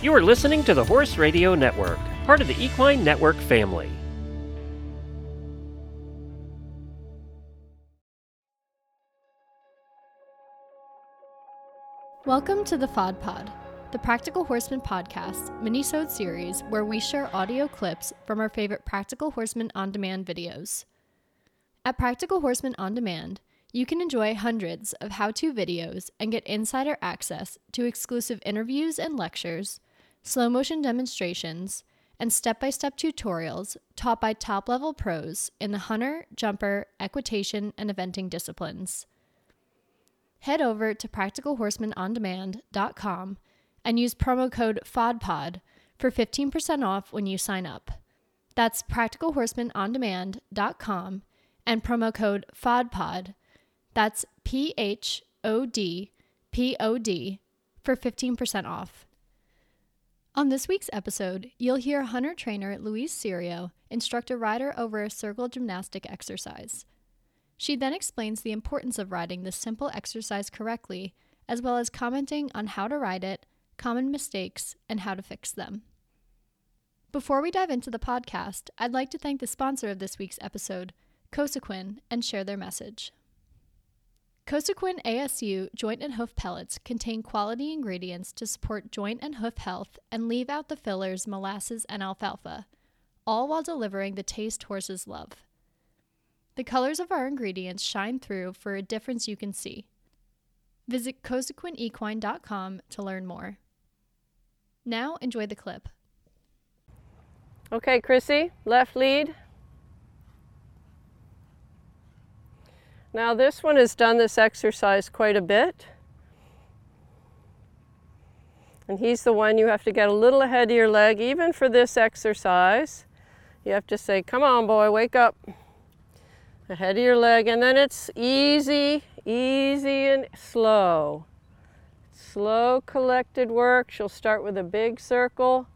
You are listening to the Horse Radio Network, part of the Equine Network family. Welcome to the PHOD Pod, the Practical Horseman podcast minisode series where we share audio clips from our favorite Practical Horseman on Demand videos. At Practical Horseman on Demand, you can enjoy hundreds of how-to videos and get insider access to exclusive interviews and lectures, slow motion demonstrations, and step-by-step tutorials taught by top-level pros in the hunter, jumper, equitation, and eventing disciplines. Head over to practicalhorsemanondemand.com and use promo code PHODPOD for 15% off when you sign up. That's practicalhorsemanondemand.com and promo code PHODPOD. That's P H O D P O D for 15% off. On this week's episode, you'll hear hunter trainer Louise Serio instruct a rider over a circle gymnastic exercise. She then explains the importance of riding this simple exercise correctly, as well as commenting on how to ride it, common mistakes, and how to fix them. Before we dive into the podcast, I'd like to thank the sponsor of this week's episode, Cosequin, and share their message. Cosequin ASU joint and hoof pellets contain quality ingredients to support joint and hoof health and leave out the fillers, molasses, and alfalfa, all while delivering the taste horses love. The colors of our ingredients shine through for a difference you can see. Visit cosequinequine.com to learn more. Now, enjoy the clip. Okay, Chrissy, left lead. Now this one has done this exercise quite a bit. And he's the one you have to get a little ahead of your leg, even for this exercise. You have to say, come on boy, wake up. Ahead of your leg, and then it's easy, easy and slow. Slow collected work. She'll start with a big circle.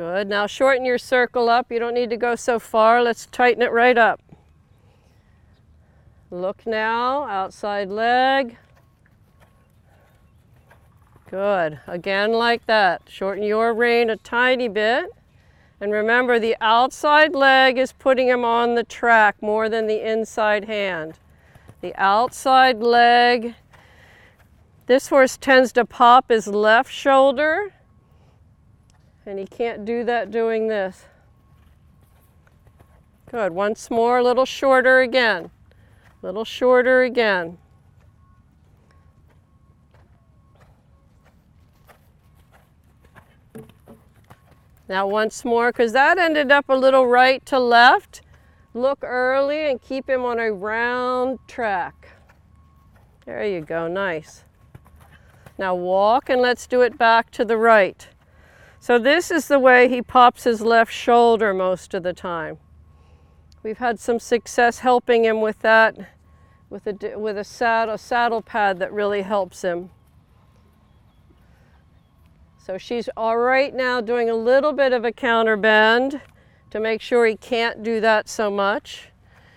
Good. Now shorten your circle up. You don't need to go so far. Let's tighten it right up. Look now, outside leg. Good. Again like that. Shorten your rein a tiny bit. And remember, the outside leg is putting him on the track more than the inside hand. The outside leg. This horse tends to pop his left shoulder and he can't do that doing this. Good, once more, a little shorter again. A little shorter again. Now once more, because that ended up a little right to left. Look early and keep him on a round track. There you go, nice. Now walk and let's do it back to the right. So this is the way he pops his left shoulder most of the time. We've had some success helping him with that, with a, with a, saddle, saddle pad that really helps him. So she's all right now doing a little bit of a counter bend to make sure he can't do that so much.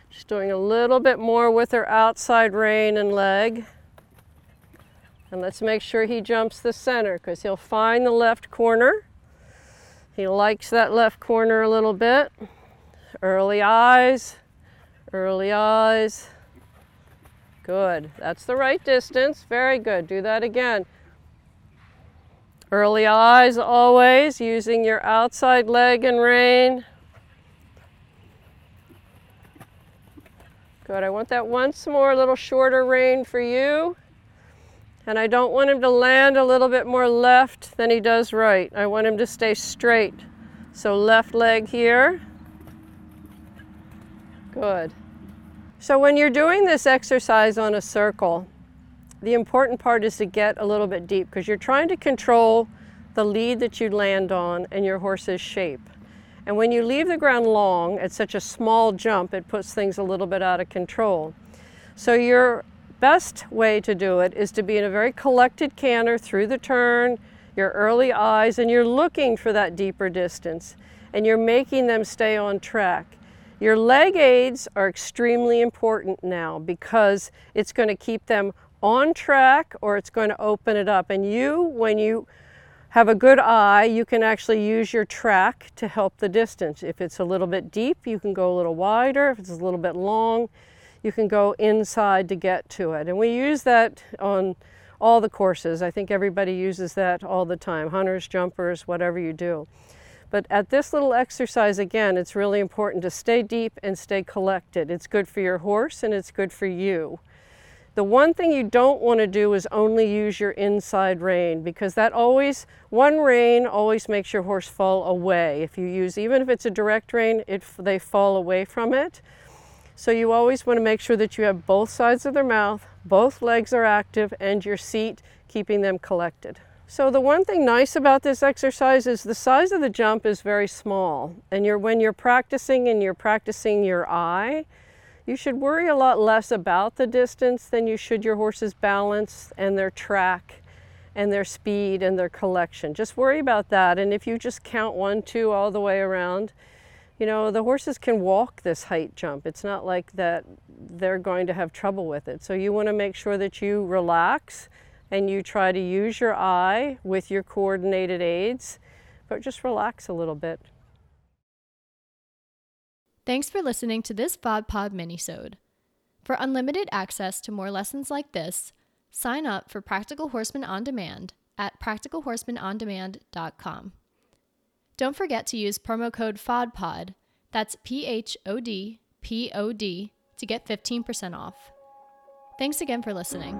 She's doing a little bit more with her outside rein and leg. And let's make sure he jumps the center because he'll find the left corner. He likes that left corner a little bit. Early eyes, early eyes. Good, that's the right distance. Very good, do that again. Early eyes always, using your outside leg and rein. Good, I want that once more, a little shorter rein for you. And I don't want him to land a little bit more left than he does right. I want him to stay straight. So left leg here. Good. So when you're doing this exercise on a circle, the important part is to get a little bit deep because you're trying to control the lead that you land on and your horse's shape. And when you leave the ground long at such a small jump, it puts things a little bit out of control. So you're best way to do it is to be in a very collected canter through the turn, your early eyes, and you're looking for that deeper distance and you're making them stay on track. Your leg aids are extremely important now because it's going to keep them on track or it's going to open it up. And you, when you have a good eye, you can actually use your track to help the distance. If it's a little bit deep, you can go a little wider. If it's a little bit long, you can go inside to get to it. And we use that on all the courses. I think everybody uses that all the time, hunters, jumpers, whatever you do. But at this little exercise, again, it's really important to stay deep and stay collected. It's good for your horse and it's good for you. The one thing you don't want to do is only use your inside rein because that always, one rein always makes your horse fall away. If you use, even if it's a direct rein, it, they fall away from it. So you always want to make sure that you have both sides of their mouth, both legs are active, and your seat keeping them collected. So the one thing nice about this exercise is the size of the jump is very small. And you're, when you're practicing and you're practicing your eye, you should worry a lot less about the distance than you should your horse's balance and their track and their speed and their collection. Just worry about that. And if you just count one, two all the way around, you know, the horses can walk this height jump. It's not like that they're going to have trouble with it. So you want to make sure that you relax and you try to use your eye with your coordinated aids, but just relax a little bit. Thanks for listening to this PHOD Pod minisode. For unlimited access to more lessons like this, sign up for Practical Horseman On Demand at practicalhorsemanondemand.com. Don't forget to use promo code PHODPOD, that's P H O D P O D, to get 15% off. Thanks again for listening.